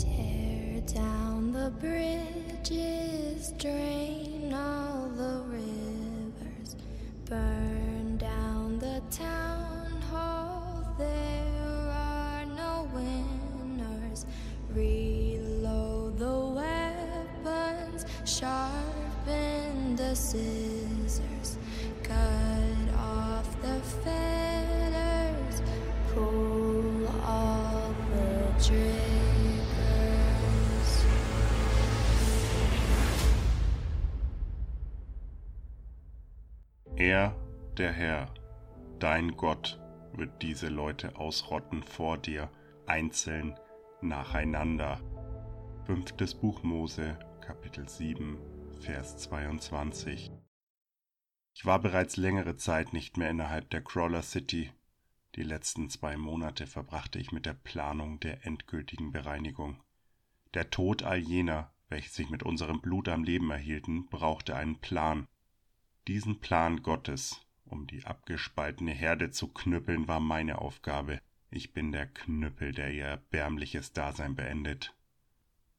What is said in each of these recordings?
Tear down the bridges, drain all the rivers, burn down the town hall. There are no winners. Reload the weapons, sharpen the scissors, cut Er, der Herr, dein Gott, wird diese Leute ausrotten vor dir, einzeln, nacheinander. Fünftes Buch Mose, Kapitel 7, Vers 22. Ich war bereits längere Zeit nicht mehr innerhalb der Crawler City. Die letzten zwei Monate verbrachte ich mit der Planung der endgültigen Bereinigung. Der Tod all jener, welche sich mit unserem Blut am Leben erhielten, brauchte einen Plan. Diesen Plan Gottes, um die abgespaltene Herde zu knüppeln, war meine Aufgabe. Ich bin der Knüppel, der ihr erbärmliches Dasein beendet.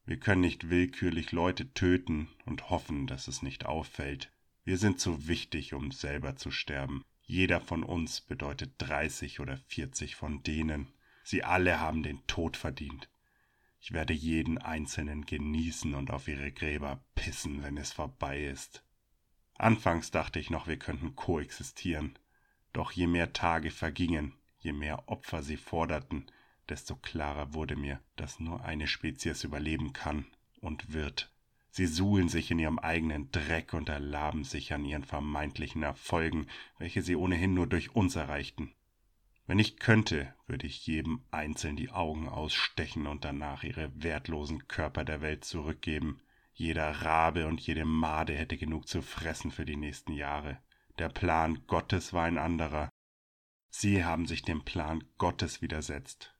Wir können nicht willkürlich Leute töten und hoffen, dass es nicht auffällt. Wir sind zu wichtig, um selber zu sterben. Jeder von uns bedeutet 30 oder 40 von denen. Sie alle haben den Tod verdient. Ich werde jeden Einzelnen genießen und auf ihre Gräber pissen, wenn es vorbei ist. Anfangs dachte ich noch, wir könnten koexistieren. Doch je mehr Tage vergingen, je mehr Opfer sie forderten, desto klarer wurde mir, dass nur eine Spezies überleben kann und wird. Sie suhlen sich in ihrem eigenen Dreck und erlaben sich an ihren vermeintlichen Erfolgen, welche sie ohnehin nur durch uns erreichten. Wenn ich könnte, würde ich jedem einzeln die Augen ausstechen und danach ihre wertlosen Körper der Welt zurückgeben, jeder Rabe und jede Made hätte genug zu fressen für die nächsten Jahre. Der Plan Gottes war ein anderer. Sie haben sich dem Plan Gottes widersetzt.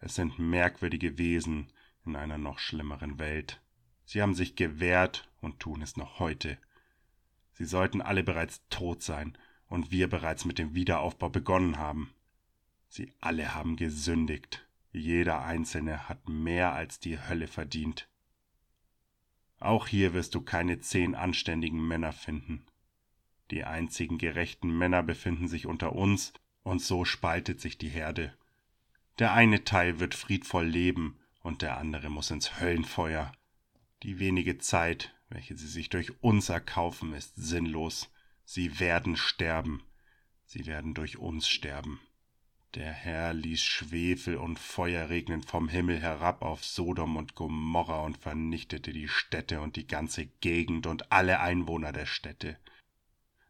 Es sind merkwürdige Wesen in einer noch schlimmeren Welt. Sie haben sich gewehrt und tun es noch heute. Sie sollten alle bereits tot sein und wir bereits mit dem Wiederaufbau begonnen haben. Sie alle haben gesündigt. Jeder Einzelne hat mehr als die Hölle verdient. Auch hier wirst du keine zehn anständigen Männer finden. Die einzigen gerechten Männer befinden sich unter uns, und so spaltet sich die Herde. Der eine Teil wird friedvoll leben, und der andere muss ins Höllenfeuer. Die wenige Zeit, welche sie sich durch uns erkaufen, ist sinnlos. Sie werden sterben. Sie werden durch uns sterben. Der Herr ließ Schwefel und Feuer regnen vom Himmel herab auf Sodom und Gomorra und vernichtete die Städte und die ganze Gegend und alle Einwohner der Städte.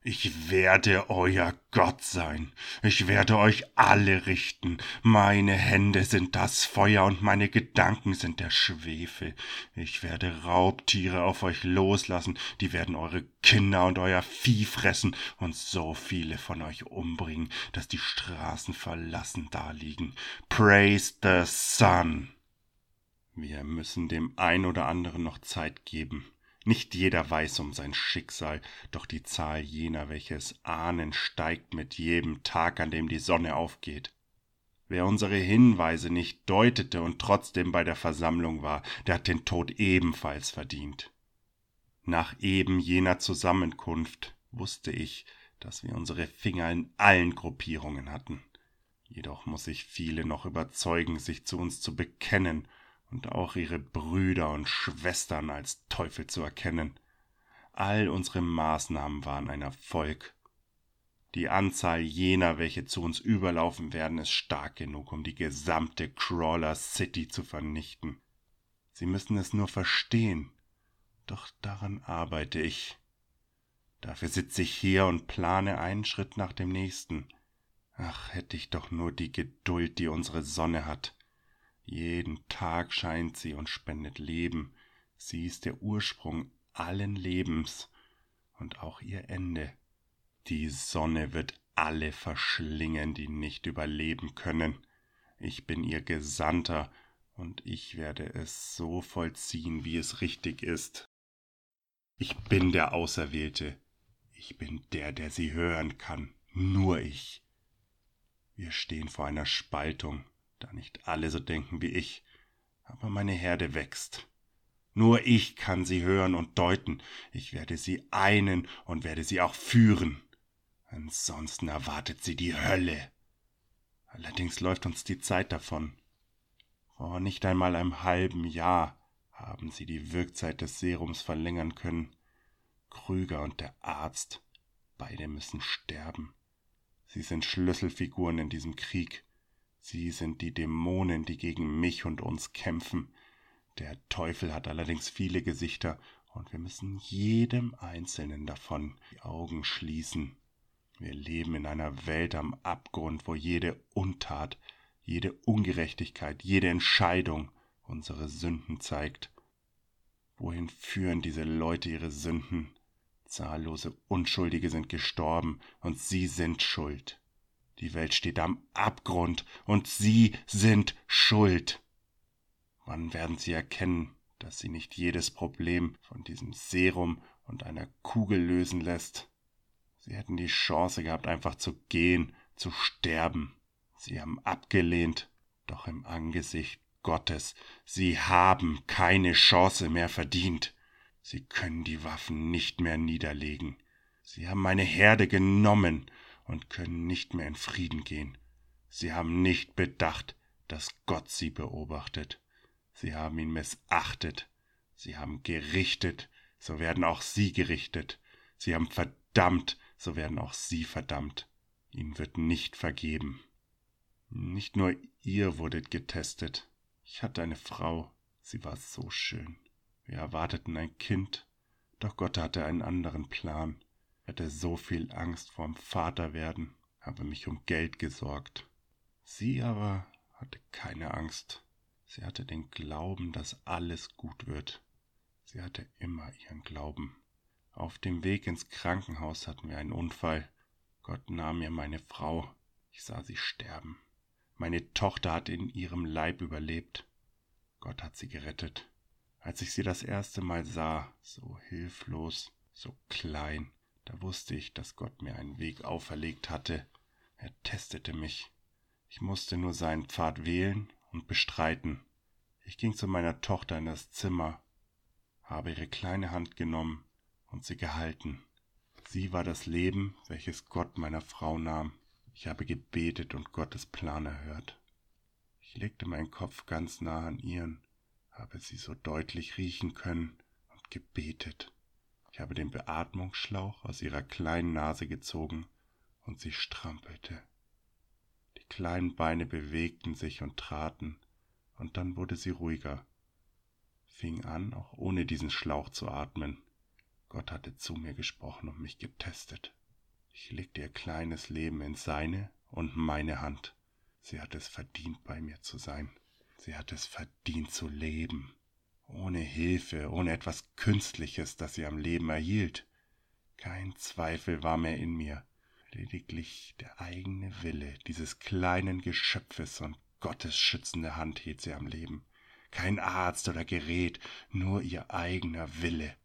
Ich werde euer Gott sein. Ich werde euch alle richten. Meine Hände sind das Feuer und meine Gedanken sind der Schwefel. Ich werde Raubtiere auf euch loslassen, die werden eure Kinder und euer Vieh fressen und so viele von euch umbringen, dass die Straßen verlassen daliegen. Praise the Sun. Wir müssen dem ein oder anderen noch Zeit geben. Nicht jeder weiß um sein Schicksal, doch die Zahl jener, welche es ahnen, steigt mit jedem Tag, an dem die Sonne aufgeht. Wer unsere Hinweise nicht deutete und trotzdem bei der Versammlung war, der hat den Tod ebenfalls verdient. Nach eben jener Zusammenkunft wusste ich, dass wir unsere Finger in allen Gruppierungen hatten. Jedoch muss ich viele noch überzeugen, sich zu uns zu bekennen und auch ihre Brüder und Schwestern als Teufel zu erkennen. All unsere Maßnahmen waren ein Erfolg. Die Anzahl jener, welche zu uns überlaufen werden, ist stark genug, um die gesamte Crawler City zu vernichten. Sie müssen es nur verstehen. Doch daran arbeite ich. Dafür sitze ich hier und plane einen Schritt nach dem nächsten. Ach, hätte ich doch nur die Geduld, die unsere Sonne hat. Jeden Tag scheint sie und spendet Leben. Sie ist der Ursprung allen Lebens und auch ihr Ende. Die Sonne wird alle verschlingen, die nicht überleben können. Ich bin ihr Gesandter, und ich werde es so vollziehen, wie es richtig ist. Ich bin der Auserwählte. Ich bin der, der sie hören kann. Nur ich. Wir stehen vor einer Spaltung da nicht alle so denken wie ich, aber meine Herde wächst. Nur ich kann sie hören und deuten. Ich werde sie einen und werde sie auch führen. Ansonsten erwartet sie die Hölle. Allerdings läuft uns die Zeit davon. Vor nicht einmal einem halben Jahr haben sie die Wirkzeit des Serums verlängern können. Krüger und der Arzt, beide müssen sterben. Sie sind Schlüsselfiguren in diesem Krieg. Sie sind die Dämonen, die gegen mich und uns kämpfen. Der Teufel hat allerdings viele Gesichter, und wir müssen jedem einzelnen davon die Augen schließen. Wir leben in einer Welt am Abgrund, wo jede Untat, jede Ungerechtigkeit, jede Entscheidung unsere Sünden zeigt. Wohin führen diese Leute ihre Sünden? Zahllose Unschuldige sind gestorben und sie sind schuld. Die Welt steht am Abgrund und sie sind schuld. Wann werden sie erkennen, dass sie nicht jedes Problem von diesem Serum und einer Kugel lösen lässt? Sie hätten die Chance gehabt, einfach zu gehen, zu sterben. Sie haben abgelehnt, doch im Angesicht Gottes, sie haben keine Chance mehr verdient. Sie können die Waffen nicht mehr niederlegen. Sie haben meine Herde genommen und können nicht mehr in Frieden gehen. Sie haben nicht bedacht, dass Gott sie beobachtet. Sie haben ihn missachtet. Sie haben gerichtet, so werden auch sie gerichtet. Sie haben verdammt, so werden auch sie verdammt. Ihnen wird nicht vergeben. Nicht nur ihr wurdet getestet. Ich hatte eine Frau, sie war so schön. Wir erwarteten ein Kind, doch Gott hatte einen anderen Plan. Hatte so viel Angst vorm Vaterwerden, habe mich um Geld gesorgt. Sie aber hatte keine Angst. Sie hatte den Glauben, dass alles gut wird. Sie hatte immer ihren Glauben. Auf dem Weg ins Krankenhaus hatten wir einen Unfall. Gott nahm mir meine Frau. Ich sah sie sterben. Meine Tochter hat in ihrem Leib überlebt. Gott hat sie gerettet. Als ich sie das erste Mal sah, so hilflos, so klein, da wusste ich, dass Gott mir einen Weg auferlegt hatte. Er testete mich. Ich musste nur seinen Pfad wählen und bestreiten. Ich ging zu meiner Tochter in das Zimmer, habe ihre kleine Hand genommen und sie gehalten. Sie war das Leben, welches Gott meiner Frau nahm. Ich habe gebetet und Gottes Plan erhört. Ich legte meinen Kopf ganz nah an ihren, habe sie so deutlich riechen können und gebetet. Ich habe den Beatmungsschlauch aus ihrer kleinen Nase gezogen und sie strampelte. Die kleinen Beine bewegten sich und traten, und dann wurde sie ruhiger, fing an, auch ohne diesen Schlauch zu atmen. Gott hatte zu mir gesprochen und mich getestet. Ich legte ihr kleines Leben in seine und meine Hand. Sie hat es verdient, bei mir zu sein. Sie hat es verdient zu leben. Ohne Hilfe, ohne etwas Künstliches, das sie am Leben erhielt. Kein Zweifel war mehr in mir, lediglich der eigene Wille dieses kleinen Geschöpfes und Gottes schützende Hand hielt sie am Leben. Kein Arzt oder Gerät, nur ihr eigener Wille.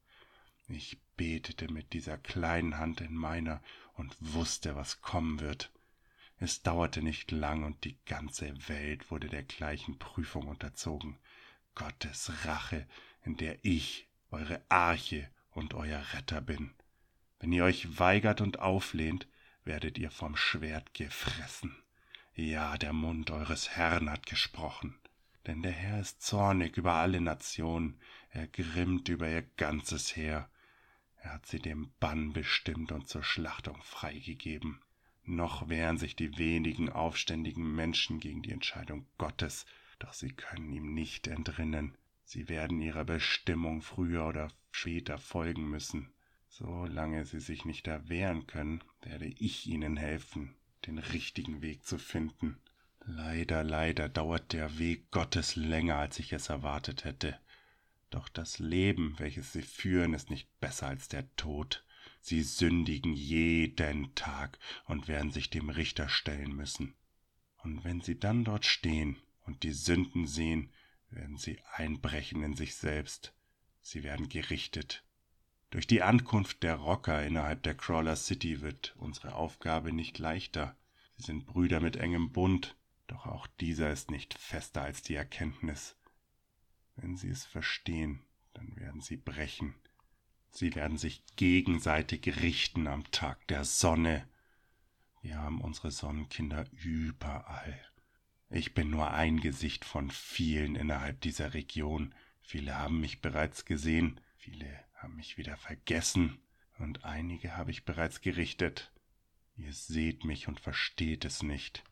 Ich betete mit dieser kleinen Hand in meiner und wusste, was kommen wird. Es dauerte nicht lang und die ganze Welt wurde der gleichen Prüfung unterzogen. Gottes Rache, in der ich, eure Arche und euer Retter bin. Wenn ihr euch weigert und auflehnt, werdet ihr vom Schwert gefressen. Ja, der Mund eures Herrn hat gesprochen. Denn der Herr ist zornig über alle Nationen, er grimmt über ihr ganzes Heer. Er hat sie dem Bann bestimmt und zur Schlachtung freigegeben. Noch wehren sich die wenigen aufständigen Menschen gegen die Entscheidung Gottes, doch sie können ihm nicht entrinnen. Sie werden ihrer Bestimmung früher oder später folgen müssen. Solange sie sich nicht erwehren können, werde ich ihnen helfen, den richtigen Weg zu finden. Leider, leider dauert der Weg Gottes länger, als ich es erwartet hätte. Doch das Leben, welches sie führen, ist nicht besser als der Tod. Sie sündigen jeden Tag und werden sich dem Richter stellen müssen. Und wenn sie dann dort stehen und die Sünden sehen, werden sie einbrechen in sich selbst. Sie werden gerichtet. Durch die Ankunft der Rocker innerhalb der Crawler City wird unsere Aufgabe nicht leichter. Sie sind Brüder mit engem Bund, doch auch dieser ist nicht fester als die Erkenntnis. Wenn sie es verstehen, dann werden sie brechen. Sie werden sich gegenseitig richten am Tag der Sonne. Wir haben unsere Sonnenkinder überall. Ich bin nur ein Gesicht von vielen innerhalb dieser Region. Viele haben mich bereits gesehen, viele haben mich wieder vergessen und einige habe ich bereits gerichtet. Ihr seht mich und versteht es nicht.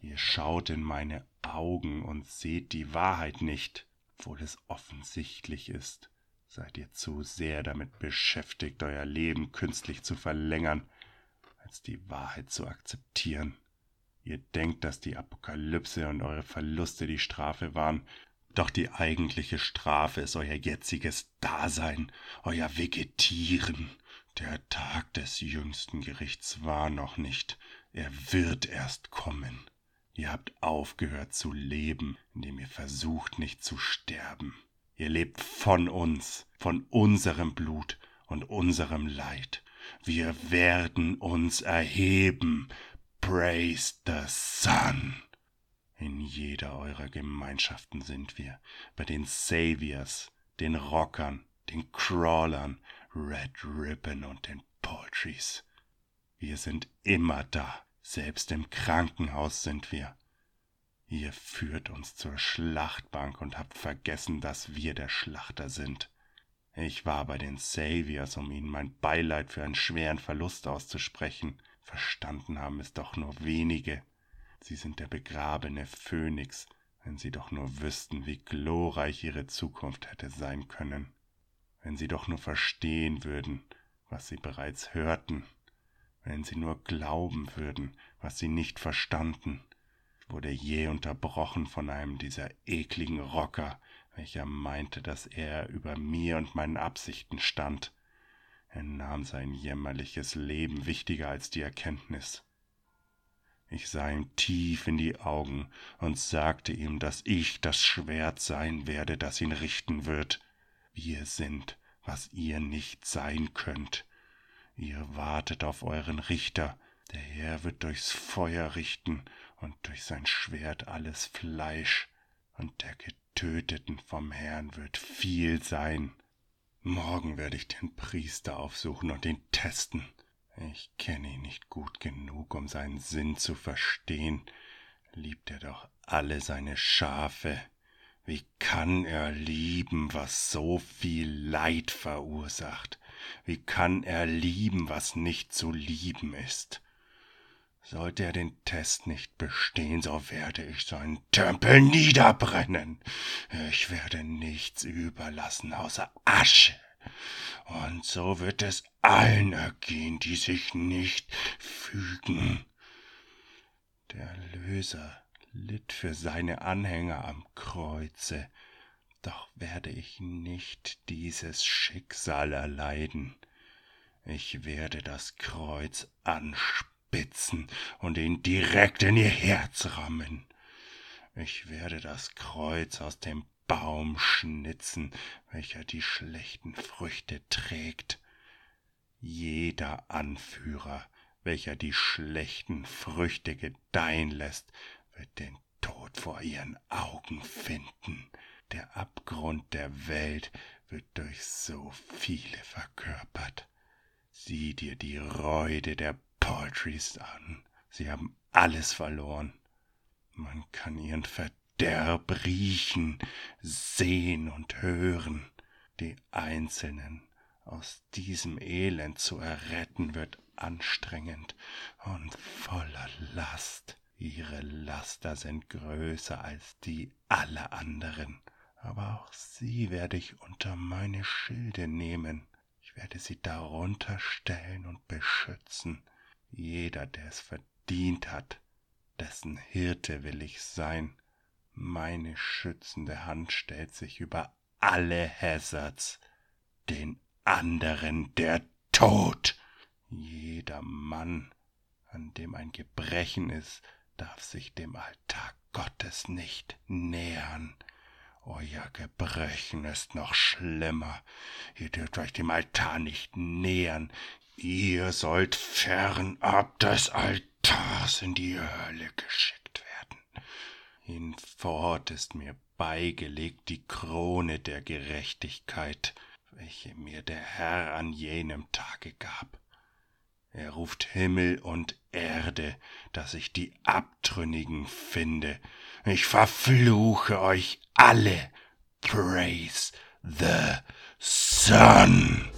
Ihr schaut in meine Augen und seht die Wahrheit nicht, obwohl es offensichtlich ist. Seid ihr zu sehr damit beschäftigt, euer Leben künstlich zu verlängern, als die Wahrheit zu akzeptieren. Ihr denkt, dass die Apokalypse und eure Verluste die Strafe waren, doch die eigentliche Strafe ist euer jetziges Dasein, euer Vegetieren. Der Tag des jüngsten Gerichts war noch nicht, er wird erst kommen. Ihr habt aufgehört zu leben, indem ihr versucht nicht zu sterben. Ihr lebt von uns, von unserem Blut und unserem Leid. Wir werden uns erheben. Praise the Sun. In jeder eurer Gemeinschaften sind wir, bei den Saviors, den Rockern, den Crawlern, Red Ribbon und den Poultries. Wir sind immer da, selbst im Krankenhaus sind wir. Ihr führt uns zur Schlachtbank und habt vergessen, dass wir der Schlachter sind. Ich war bei den Saviors, um ihnen mein Beileid für einen schweren Verlust auszusprechen. Verstanden haben es doch nur wenige. Sie sind der begrabene Phönix, wenn sie doch nur wüssten, wie glorreich ihre Zukunft hätte sein können. Wenn sie doch nur verstehen würden, was sie bereits hörten wenn sie nur glauben würden, was sie nicht verstanden, wurde je unterbrochen von einem dieser ekligen Rocker, welcher meinte, dass er über mir und meinen Absichten stand. Er nahm sein jämmerliches Leben wichtiger als die Erkenntnis. Ich sah ihm tief in die Augen und sagte ihm, dass ich das Schwert sein werde, das ihn richten wird. Wir sind, was ihr nicht sein könnt, Ihr wartet auf euren Richter, der Herr wird durchs Feuer richten und durch sein Schwert alles Fleisch, und der Getöteten vom Herrn wird viel sein. Morgen werde ich den Priester aufsuchen und ihn testen. Ich kenne ihn nicht gut genug, um seinen Sinn zu verstehen. Liebt er doch alle seine Schafe. Wie kann er lieben, was so viel Leid verursacht? Wie kann er lieben, was nicht zu lieben ist? Sollte er den Test nicht bestehen, so werde ich seinen Tempel niederbrennen. Ich werde nichts überlassen außer Asche. Und so wird es allen ergehen, die sich nicht fügen. Der Erlöser litt für seine Anhänger am Kreuze, doch werde ich nicht dieses Schicksal erleiden. Ich werde das Kreuz anspitzen und ihn direkt in ihr Herz rammen. Ich werde das Kreuz aus dem Baum schnitzen, welcher die schlechten Früchte trägt. Jeder Anführer, welcher die schlechten Früchte gedeihen lässt, wird den Tod vor ihren Augen finden. Der Abgrund der Welt wird durch so viele verkörpert. Sieh dir die Reude der Poultries an. Sie haben alles verloren. Man kann ihren Verderb riechen, sehen und hören. Die Einzelnen aus diesem Elend zu erretten wird anstrengend und voller Last. Ihre Laster sind größer als die aller anderen aber auch sie werde ich unter meine Schilde nehmen. Ich werde sie darunter stellen und beschützen. Jeder, der es verdient hat, dessen Hirte will ich sein. Meine schützende Hand stellt sich über alle Hazards, den anderen der Tod. Jeder Mann, an dem ein Gebrechen ist, darf sich dem Altar Gottes nicht nähern. Euer Gebrechen ist noch schlimmer. Ihr dürft euch dem Altar nicht nähern. Ihr sollt fernab des Altars in die Hölle geschickt werden. Hinfort ist mir beigelegt die Krone der Gerechtigkeit, welche mir der Herr an jenem Tage gab. Er ruft Himmel und Erde, dass ich die Abtrünnigen finde. Ich verfluche euch alle. Praise the Sun.